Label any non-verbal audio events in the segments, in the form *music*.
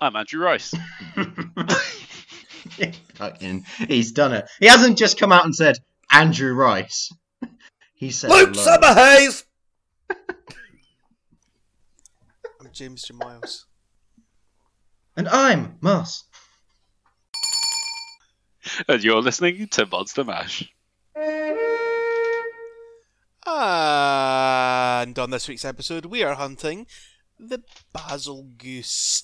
I'm Andrew Rice. *laughs* Fucking, he's done it. He hasn't just come out and said Andrew Rice. *laughs* He said Luke hello. Summerhays! *laughs* I'm James J. Miles. and I'm Moss. And you're listening to Monster Mash. And on this week's episode, we are hunting the Basil Goose.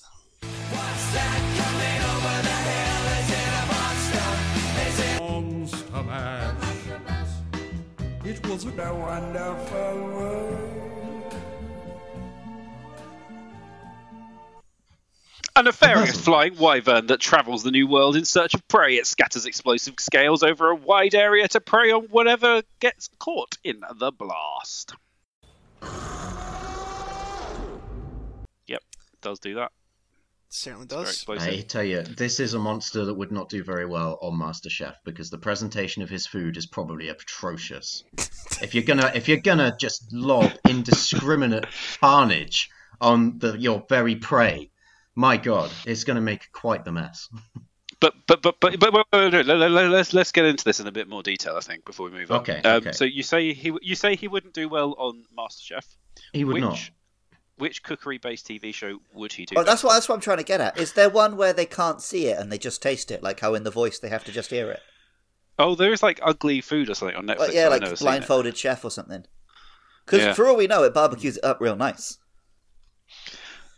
It was a wonderful world. A nefarious flying wyvern that travels the new world in search of prey. It scatters explosive scales over a wide area to prey on whatever gets caught in the blast. Yep, does do that. Certainly does. I tell you, this is a monster that would not do very well on MasterChef because the presentation of his food is probably atrocious. if you're gonna, if you're gonna just lob indiscriminate carnage on the your very prey, my God, it's gonna make quite the mess. But but but but but, but, but no, let, let, let's let's get into this in a bit more detail. I think before we move on. Okay, Um, okay. So you say he you say he wouldn't do well on MasterChef. He would which, not. Which cookery-based TV show would he do? Well, that's what that's what I'm trying to get at. Is there one where they can't see it and they just taste it, like how in The Voice they have to just hear it? Oh, there is like ugly food or something on Netflix. Like, yeah, like never seen it. blindfolded chef or something. Because Yeah. for all we know, it barbecues it up real nice.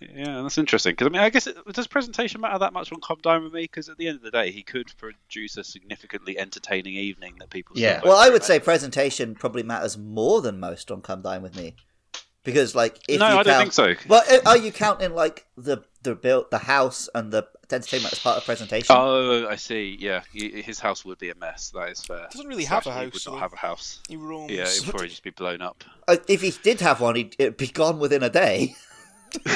Yeah, that's interesting. Because I mean, I guess it, does presentation matter that much on Come Dine with Me? Because at the end of the day, he could produce a significantly entertaining evening that people. Yeah. Well, I would for. say presentation probably matters more than most on Come Dine with Me, because like if no, you I don't think so. Well, uh, are you counting like the the build the house and the entertainment as part of presentation? Oh, I see. Yeah, his house would be a mess. That is fair. Doesn't really Slash, have a house. He would though. not have a house. He roams. Yeah, it would *laughs* probably just be blown up. Uh, if he did have one, he'd, it'd be gone within a day. *laughs*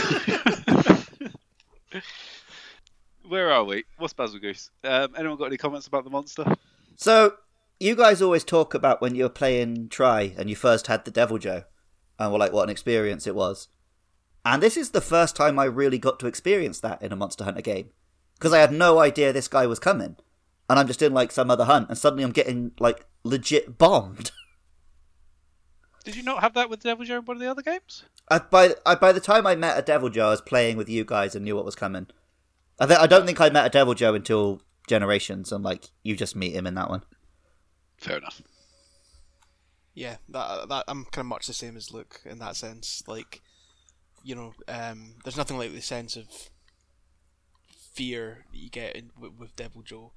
Where are we? What's Bazelgeuse? Um, anyone got any comments about the monster? So you guys always talk about when you were playing Tri and you first had the Deviljho, and were like, what an experience it was. And this is the first time I really got to experience that in a Monster Hunter game, because I had no idea this guy was coming, and I'm just in like some other hunt, and suddenly I'm getting like legit bombed. *laughs* Did you not have that with Deviljho in one of the other games? I, by I, by the time I met a Deviljho, I was playing with you guys and knew what was coming. I, th- I don't think I met a Deviljho until Generations, and like you just meet him in that one. Fair enough. Yeah, that that I'm kind of much the same as Luke in that sense. Like, you know, um, there's nothing like the sense of fear that you get in, with, with Deviljho.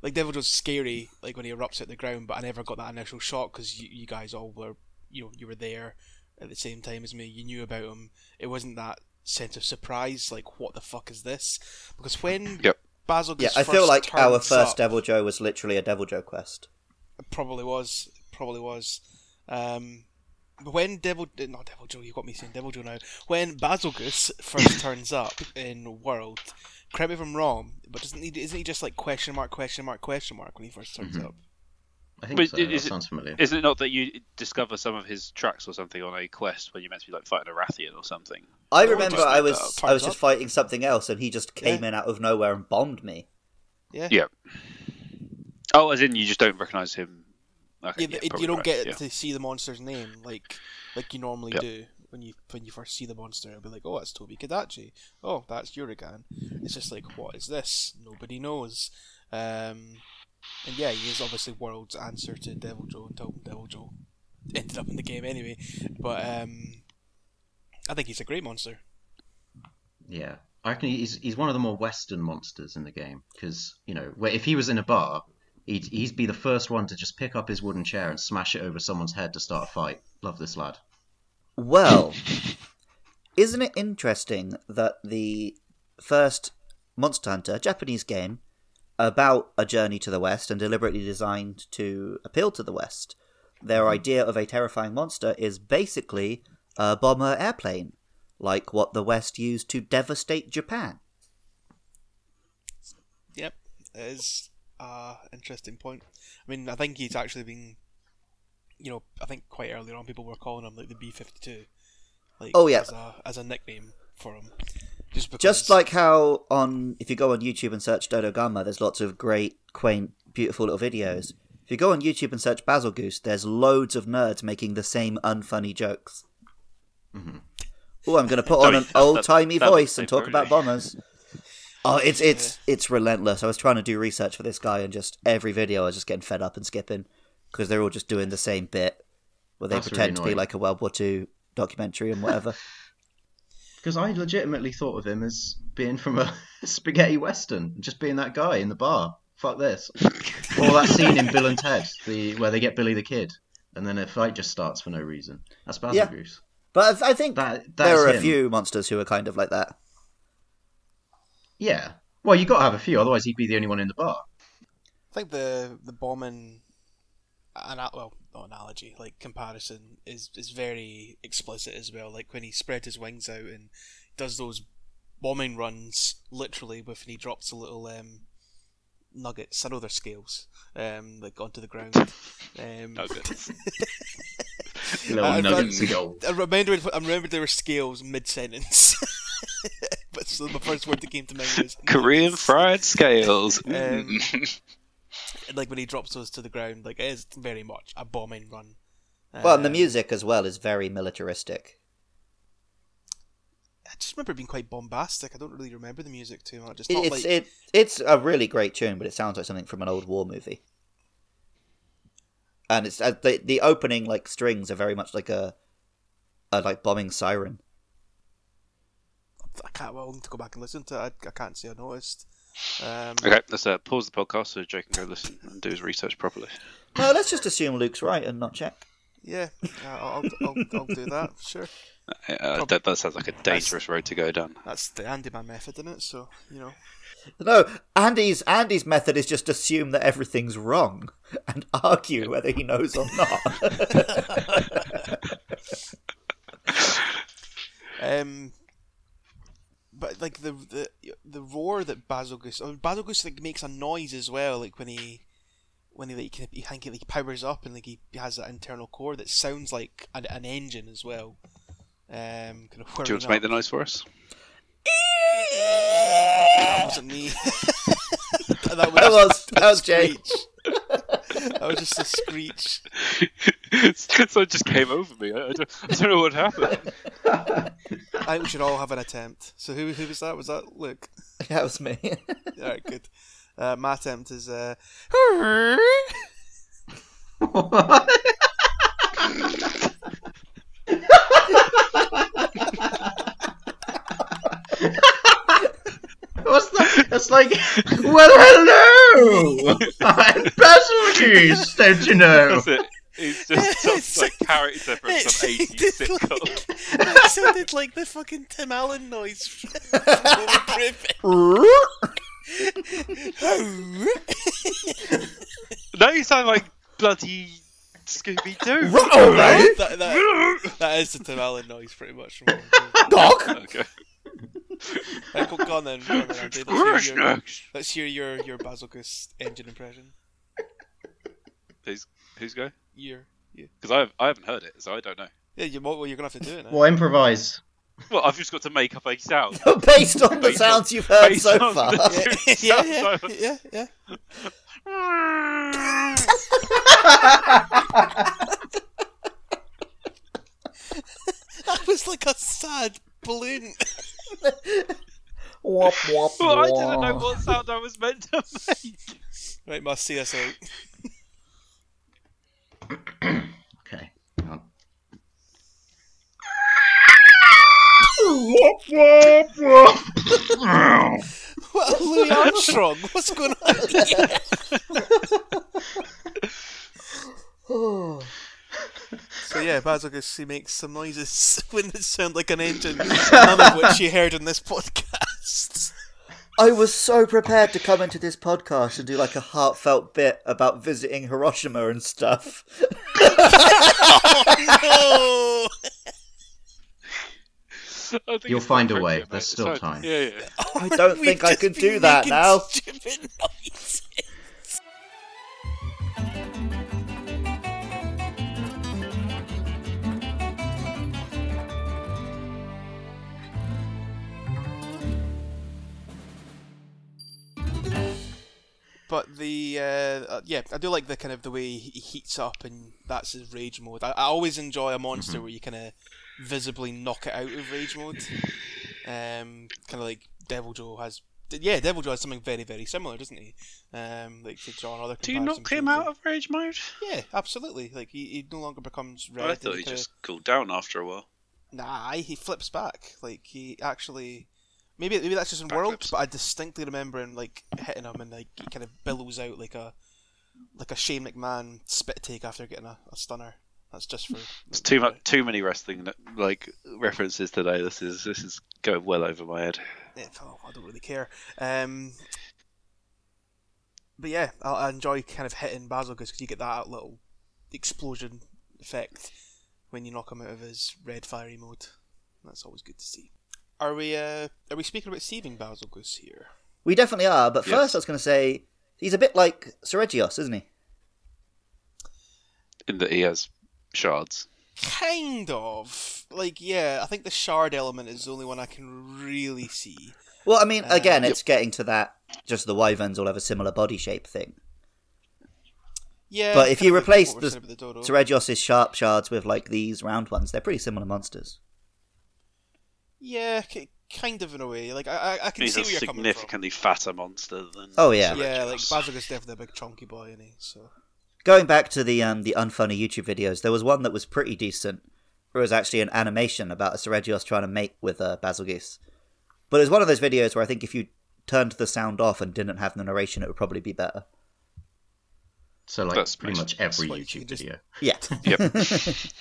Like Deviljho's scary, like when he erupts at the ground, but I never got that initial shock because you, you guys all were, you know, you were there at the same time as me. You knew about him. It wasn't that sense of surprise, like what the fuck is this? Because when *laughs* Yep. Basil Yeah, I feel like our first up- Devil Joe was literally a Deviljho quest. It probably was. Probably was. Um, when Devil, not Deviljho, you got me saying Deviljho now. When Bazelgeuse first *laughs* turns up in World, correct me if I'm wrong, but doesn't he? Isn't he just like question mark, question mark, question mark when he first turns Mhm. up? I think But so. is That it- sounds familiar. Isn't it not that you discover some of his tracks or something on a quest when you're meant to be like fighting a Rathian or something? I Oh, remember just I was that. I was Turns just fighting something else, and he just came in out of nowhere and bombed me. Yeah. Yeah. Oh, as in you just don't recognise him. Okay, Yeah, yeah, it- you don't right, get yeah. to see the monster's name like like you normally Yep. do when you when you first see the monster. It'll be like, oh, that's Tobi-Kadachi. Oh, that's Uragaan. It's just like, what is this? Nobody knows. Um, and yeah, he is obviously world's answer to Deviljho until Deviljho ended up in the game anyway. But um, I think he's a great monster. Yeah, I reckon he's he's one of the more Western monsters in the game because you know where if he was in a bar, he'd he'd be the first one to just pick up his wooden chair and smash it over someone's head to start a fight. Love this lad. Well, *laughs* isn't it interesting that the first Monster Hunter, Japanese game about a journey to the West and deliberately designed to appeal to the West, their mm-hmm. idea of a terrifying monster is basically a bomber airplane, like what the West used to devastate Japan. Yep, it is a interesting point. I mean, I think he's actually been, you know, I think quite early on people were calling him like the B fifty two, like Oh, yeah. as a as a nickname for him. Just, because, Just like how on if you go on YouTube and search Dodogama, there's lots of great, quaint, beautiful little videos. If you go on YouTube and search Bazelgeuse, there's loads of nerds making the same unfunny jokes. Oh, I'm going to put on an that- that- old timey voice and talk about bombers. Oh, it's it's it's relentless. I was trying to do research for this guy, and just every video I was just getting fed up and skipping because they're all just doing the same bit where they That's really pretend to be like a World War II documentary and whatever. *laughs* Because I legitimately thought of him as being from a *laughs* spaghetti western, just being that guy in the bar. Fuck this. *laughs* or that scene in Bill and Ted, the where they get Billy the Kid, and then a fight just starts for no reason. That's Basil Yeah. Goose. But I I think That there that's are a few monsters who are kind of like that. Yeah. Well, you got to have a few, otherwise he'd be the only one in the bar. I think the the bombing, ana- well, not analogy, like comparison is is very explicit as well. Like when he spread his wings out and does those bombing runs, literally, with when he drops a little um, nuggets. I know they're scales, um, like onto the ground. Um, Nuggets. *laughs* Little I've nuggets got- of gold. I remembered. I remembered there were scales mid sentence. *laughs* but so the first word that came to mind was *laughs* Korean nuggets. fried scales. Um, Mm. And, *laughs* like when he drops those to the ground, like it is very much a bombing run. Well, and the Um, music as well is very militaristic. I just remember it being quite bombastic. I don't really remember the music too much. It's not it's like it it's a really great tune, but it sounds like something from an old war movie. And it's uh, the the opening like strings are very much like a a like bombing siren. I can't. Well, I'll need to go back and listen to it. I, I can't say I noticed. Um, Okay, let's uh, pause the podcast so Jake can go listen and do his research properly. No, let's just assume Luke's right and not check. Yeah, uh, I'll, I'll, I'll do that. *laughs* Sure. Uh, that, that sounds like a dangerous road to go down. That's the Andyman method, isn't it? So you know. No, Andy's Andy's method is just assume that everything's wrong and argue whether he knows or not. *laughs* Um, but like the the the roar that Bazelgeuse, I mean, Bazelgeuse like makes a noise as well, like when he when he like he, he, he like powers up and like he has that internal core that sounds like an, an engine as well. Um, kind of Do you want to make the noise for us? That wasn't me. *laughs* that That was that was Jay. that was just a screech. *laughs* so it just came over me. I, I, don't, I don't know what happened. *laughs* I think we should all have an attempt. So who who was that? Was that Luke? *laughs* That was me. *laughs* All right, good. Uh, my attempt is uh, *laughs* What's that? It's like, well, hello! I'm Bazelgeuse, don't you know? That's it. He's just *laughs* some like character from it some 80s sounded sitcom. like, *laughs* it sounded like the fucking Tim Allen noise *laughs* from Now you sound like bloody Scooby Doo. right? that, that, that is the Tim Allen noise, pretty much. From Doc. Okay. right, go, go on then. Go on then Andy. Let's hear your, let's hear your, your Basil engine impression. Who's who's go? Your, yeah, Because I have, I haven't heard it, so I don't know. yeah. You, well, you're gonna have to do it now. Well, improvise. Well, I've just got to make up a sound. *laughs* Based on the Based on- sounds you've heard so far. yeah, yeah, yeah, yeah, yeah. That was like a sad balloon. Wop, wop, well, I didn't know what sound I was meant to make. Right, must see us out. Okay. hang on. What, Louis Armstrong? What's going on here? So yeah, Bazelgeuse, he makes some noises *laughs* when it sound like an engine, none of which you heard in this podcast. I was so prepared to come into this podcast and do like a heartfelt bit about visiting Hiroshima and stuff. *laughs* Oh, no! You'll find a way. Mate. There's still time. Yeah, yeah. I don't think I could do that now. but the uh, uh, yeah, I do like the kind of the way he heats up and that's his rage mode. I, I always enjoy a monster mm-hmm. where you kind of visibly knock it out of rage mode. Um, kind of like Deviljho has. Yeah, Deviljho has something very very similar, doesn't he? Um, like to draw another. Do you comparison knock him out of rage mode? Yeah, absolutely. Like he, he no longer becomes red. I thought he kinda- just cooled down after a while. Nah, he flips back. Like he actually, maybe maybe that's just in Backflips. Worlds, but I distinctly remember him like hitting him and like he kind of billows out like a like a Shane McMahon spit take after getting a, a stunner. That's just for. It's too much, too many wrestling like references today. This is this is going well over my head. Yeah, oh, I don't really care. Um, but yeah, I, I enjoy kind of hitting Bazelgeuse because you get that little explosion effect when you knock him out of his red fiery mode. That's always good to see. Are we uh, are we speaking about saving Bazelgeuse here? We definitely are, but Yes. first I was going to say he's a bit like Seregios, isn't he? In that he has shards. Kind of. Like, yeah, I think the shard element is the only one I can really see. Well, I mean, Uh, again, yep. it's getting to that. Just the wyverns all have a similar body shape thing. Yeah. But if you replace what we're the saying about dodo. Seregios' sharp shards with like these round ones, they're pretty similar monsters. Yeah, k- kind of in a way. Like, I, I, I can He's see a where you're coming from. significantly fatter monster than. Oh, yeah. Yeah, like Seregios. Is definitely a big chunky boy, isn't he? So Going back to the um, the unfunny YouTube videos, there was one that was pretty decent. Where it was actually an animation about a Seregios trying to mate with a Bazelgeuse. But it was one of those videos where I think if you turned the sound off and didn't have the narration, it would probably be better. So like That's pretty much every Like, YouTube just- video. Yeah. *laughs* Yep. *laughs*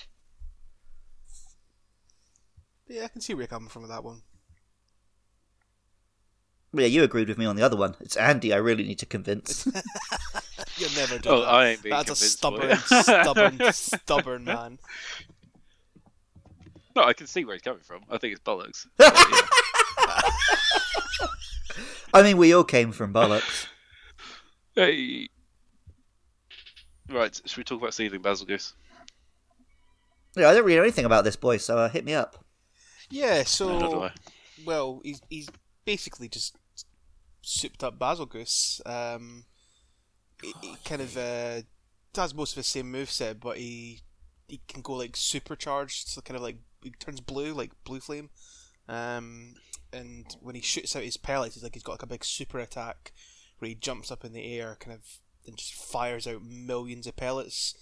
yeah, I can see where you're coming from with that one. yeah, you agreed with me on the other one. It's Andy I really need to convince. *laughs* You'll never do Oh, that. I ain't being That's a stubborn, *laughs* stubborn, stubborn man. No, I can see where he's coming from. I think it's bollocks. *laughs* But, yeah. I mean, we all came from bollocks. Hey. Right, should we talk about seething Bazelgeuse? Yeah, I don't really know anything about this boy, so uh, hit me up. Yeah, so I. well, he's he's basically just souped up Bazelgeuse. Um, he, he kind of uh, does most of the same moveset, but he he can go like supercharged, so kind of like he turns blue, like blue flame. Um, and when he shoots out his pellets, he's like he's got like a big super attack where he jumps up in the air, kind of and just fires out millions of pellets,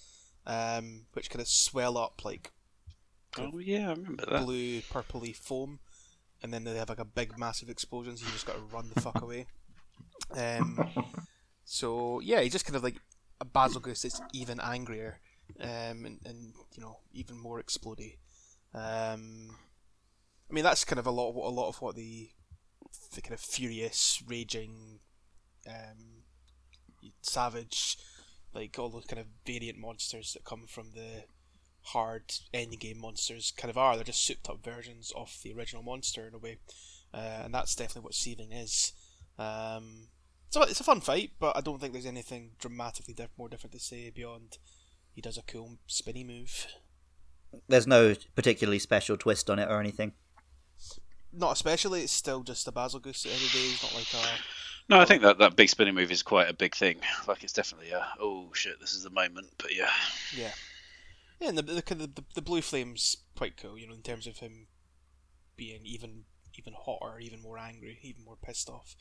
um, which kind of swell up like Oh yeah, I remember that. blue purpley foam, and then they have like a big massive explosion. So you just got to run the fuck away. *laughs* Um, so yeah, he's just kind of like a Bazelgeuse that's even angrier, um, and, and you know even more explodey. Um, I mean that's kind of a lot of what a lot of what the the kind of furious, raging, um, savage, like all those kind of variant monsters that come from the hard endgame game monsters kind of are. They're just souped up versions of the original monster in a way, uh, and that's definitely what Seething is. Um, so it's a fun fight, but I don't think there's anything dramatically diff- more different to say beyond he does a cool spinny move. There's no particularly special twist on it or anything. Not especially. It's still just a Bazelgeuse at the end of the day. It's not like a No, I think that that big spinning move is quite a big thing. Like it's definitely a oh shit, this is the moment. But yeah, Yeah, yeah, and the the, the the the blue flame's quite cool. You know, in terms of him being even even hotter, even more angry, even more pissed off.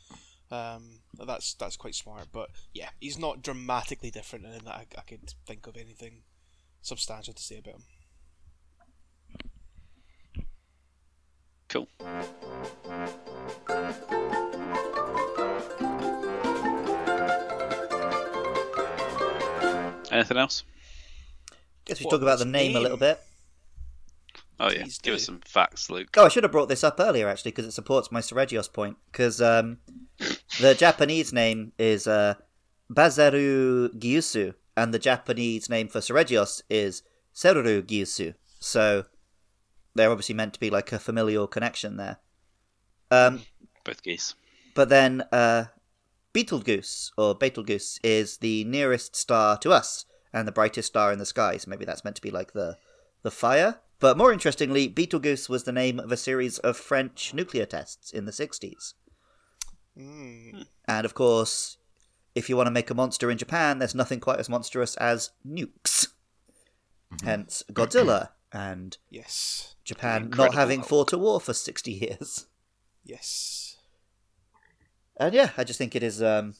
Um, that's that's quite smart. But yeah, he's not dramatically different, and in that I, I could think of anything substantial to say about him. cool. Anything else? Guess we What talk about the name a little bit. Oh yeah, Please give us do. some facts, Luke. Oh, I should have brought this up earlier actually because it supports my Seregios point. Because um, the Japanese name is uh, Bazaru Gyusu, and the Japanese name for Seregios is Seruru Gyusu. So they're obviously meant to be like a familial connection there. Um, Both geese. but then uh, Betelgeuse or Betelgeuse is the nearest star to us and the brightest star in the sky. So maybe that's meant to be like the the fire. But more interestingly, Betelgeuse was the name of a series of French nuclear tests in the 60s. Mm. And of course, if you want to make a monster in Japan, there's nothing quite as monstrous as nukes. Hence Godzilla and Yes. Japan not having Hulk. fought a war for 60 years. Yes. And yeah, I just think it is. Um,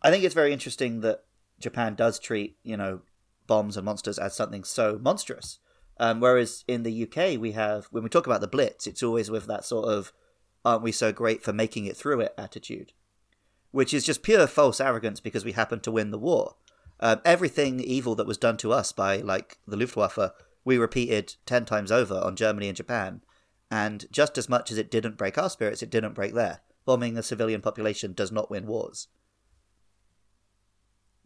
I think it's very interesting that Japan does treat you know bombs and monsters as something so monstrous. Um, whereas in the UK, we have when we talk about the Blitz, it's always with that sort of "aren't we so great for making it through it" attitude, which is just pure false arrogance because we happen to win the war. Um, everything evil that was done to us by like the Luftwaffe, we repeated ten times over on Germany and Japan, and just as much as it didn't break our spirits, it didn't break their. Bombing a civilian population does not win wars.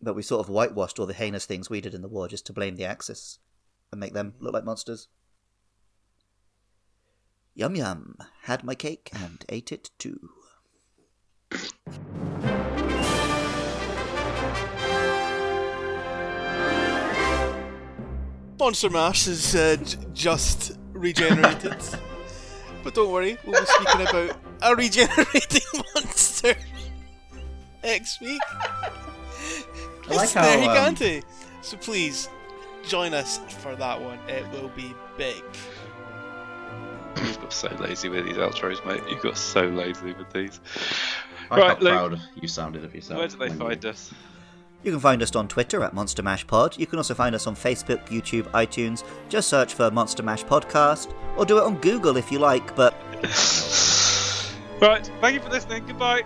But we sort of whitewashed all the heinous things we did in the war just to blame the Axis and make them look like monsters. Yum yum. Had my cake and ate it too. Monster Mash is uh, j- just regenerated. *laughs* but don't worry, we'll be speaking about a regenerating *laughs* monster next week. I like It's how, there, um, So please, join us for that one. It will be big. You've got so lazy with these outros, mate. You've got so lazy with these. I Right, felt Luke. proud you sounded of yourself. Where do they when you- find us? You can find us on Twitter at Monster Mash Pod. You can also find us on Facebook, YouTube, iTunes. Just search for Monster Mash Podcast, or do it on Google if you like. But *laughs* Right, thank you for listening. Goodbye.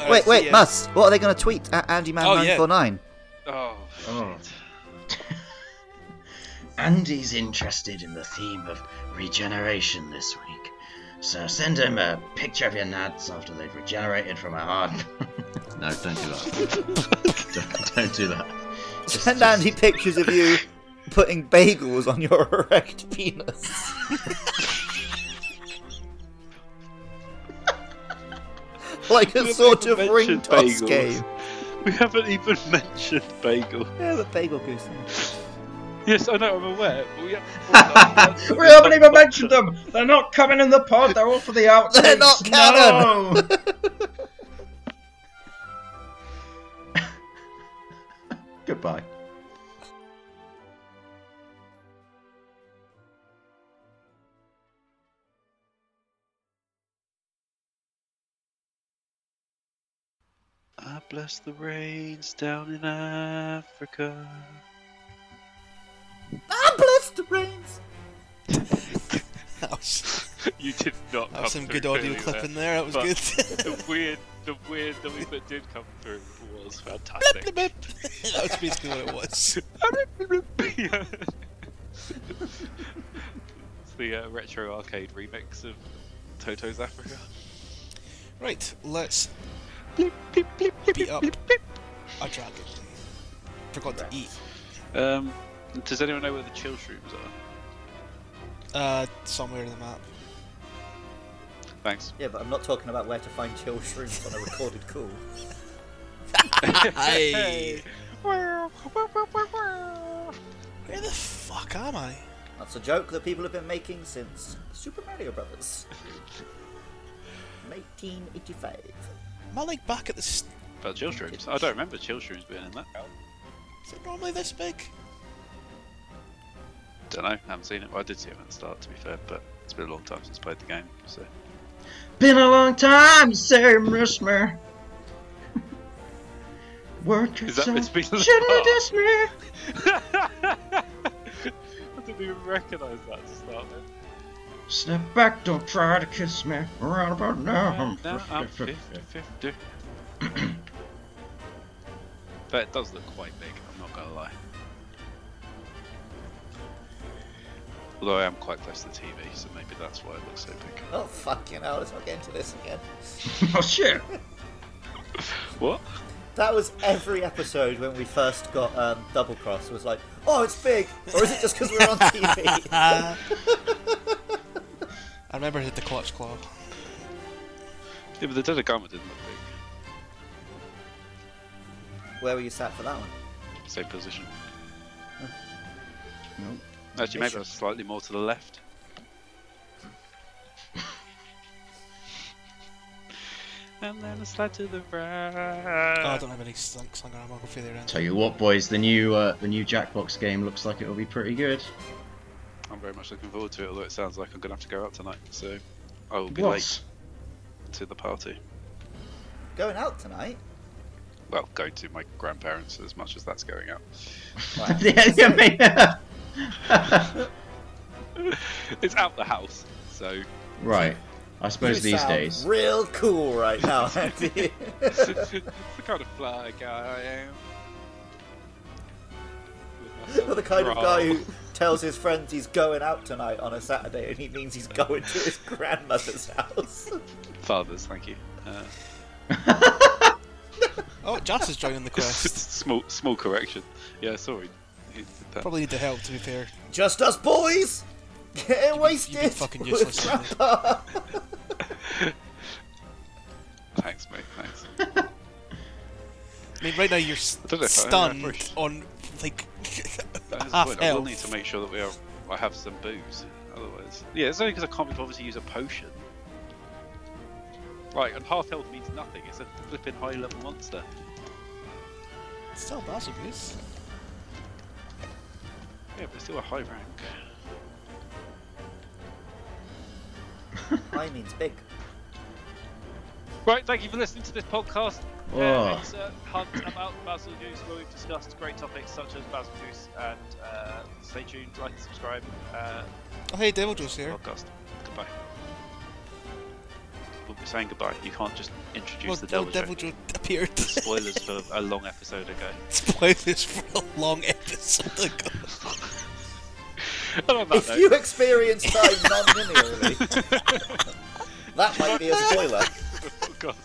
Alright, wait, wait, ya. Mus, what are they going to tweet at AndyMan949? Oh, Oh. shit. *laughs* Andy's interested in the theme of regeneration this week. So send him a picture of your nuts after they've regenerated from a hard. *laughs* no, don't do that. don't, *laughs* don't do that. Just- Send just- Andy pictures of you putting bagels on your *laughs* erect penis. like a sort of ring toss bagels. game. We haven't even mentioned bagel. Yeah, the bagel goose. Yes, I know, I'm aware. But we, haven't, *laughs* we haven't even mentioned them. They're not coming in the pod. They're all for the outtakes. *laughs* They're not canon. No. *laughs* Goodbye. I bless the rains down in Africa. I bless the rains. That was, you did not. that was some good audio clip clipping there. there. That was But good. the weird, the weird noise that did come through was fantastic. Blip, blip, blip. *laughs* that was basically what it was. It's *laughs* the uh, retro arcade remix of Toto's Africa. Right, let's Bleep, bleep, bleep, bleep, Beat up. bleep, bleep. a dragon. Forgot to eat. Um, does anyone know where the chill shrooms are? Uh, somewhere in the map. Thanks. Yeah, but I'm not talking about where to find chill shrooms on a recorded call. Hey, *laughs* *laughs* Hey. where the fuck am I? That's a joke that people have been making since Super Mario Brothers. 1985. Am I like back at the? St- About chill shrooms? I don't remember chill shrooms being in that. Is it normally this big? Don't know. Haven't seen it. Well, I did see it at the start, to be fair, but it's been a long time since I played the game. So Been a long time, Sir Musmer. *laughs* Work Is that meant to be the Shouldn't diss me. *laughs* I didn't even recognise that to start with. Step back, don't try to kiss me. Right about now, I'm hmm. Now I'm 50. 50 50. *clears throat* but it does look quite big, I'm not gonna lie. Although I am quite close to the TV, so maybe that's why it looks so big. Oh, fucking hell, let's not get into this again. *laughs* oh shit! *laughs* What? That was every episode when we first got um, Double Cross. Was like, oh, it's big, or is it just because we're on TV? *laughs* I remember it hit the clutch claw. Yeah, but the Dodogama didn't look big. Where were you sat for that one? Same position. Nope. Actually, maybe I was slightly more to the left. *laughs* and then a slide to the right. Oh, I don't have any slung, slung arm. I'll go through there then. Tell you what, boys, the new uh, the new Jackbox game looks like it'll be pretty good. I'm very much looking forward to it, although it sounds like I'm going to have to go out tonight, so I will be What? late to the party. Going out tonight? Well, going to my grandparents as much as that's going out. Right. *laughs* yeah, yeah, *laughs* mate. *laughs* it's out the house, so right. I suppose You these sound days. Real cool right now, *laughs* Andy. it's the kind of fly guy I am. *laughs* With You're the kind of guy who tells his friends he's going out tonight on a Saturday and he means he's going to his grandmother's house. Fathers, thank you. Uh, Oh, Jats is joining the quest. small, small correction. Yeah, sorry. He did that. Probably need the help, to be fair. Just us boys! Getting wasted! you'd be fucking with useless, wouldn't you? Grandpa. Thanks, mate. Thanks. *laughs* I mean, right now you're s- I don't know stunned I on, like, That is the half point. I will need to make sure that we are. I have some booze. Otherwise, yeah, it's only because I can't be bothered to use a potion. Right, and half health means nothing. It's a flipping high level monster. It's still Basil Goose. Yeah, but it's still a high rank. High means big. Right, thank you for listening to this podcast. Oh. Uh, it's a hunt about Bazelgeuse, where we've discussed great topics such as Basil Goose, and uh, stay tuned, like and subscribe. Uh, Oh, hey, Deviljho's here. podcast. Goodbye. We'll be saying goodbye. You can't just introduce Well, the well, devil, Devil joke. Appeared. Spoilers for a long episode ago. *laughs* Spoilers for a long episode ago. *laughs* And on that If note- you experience time non-linearly, *laughs* that might be a spoiler. Oh, God,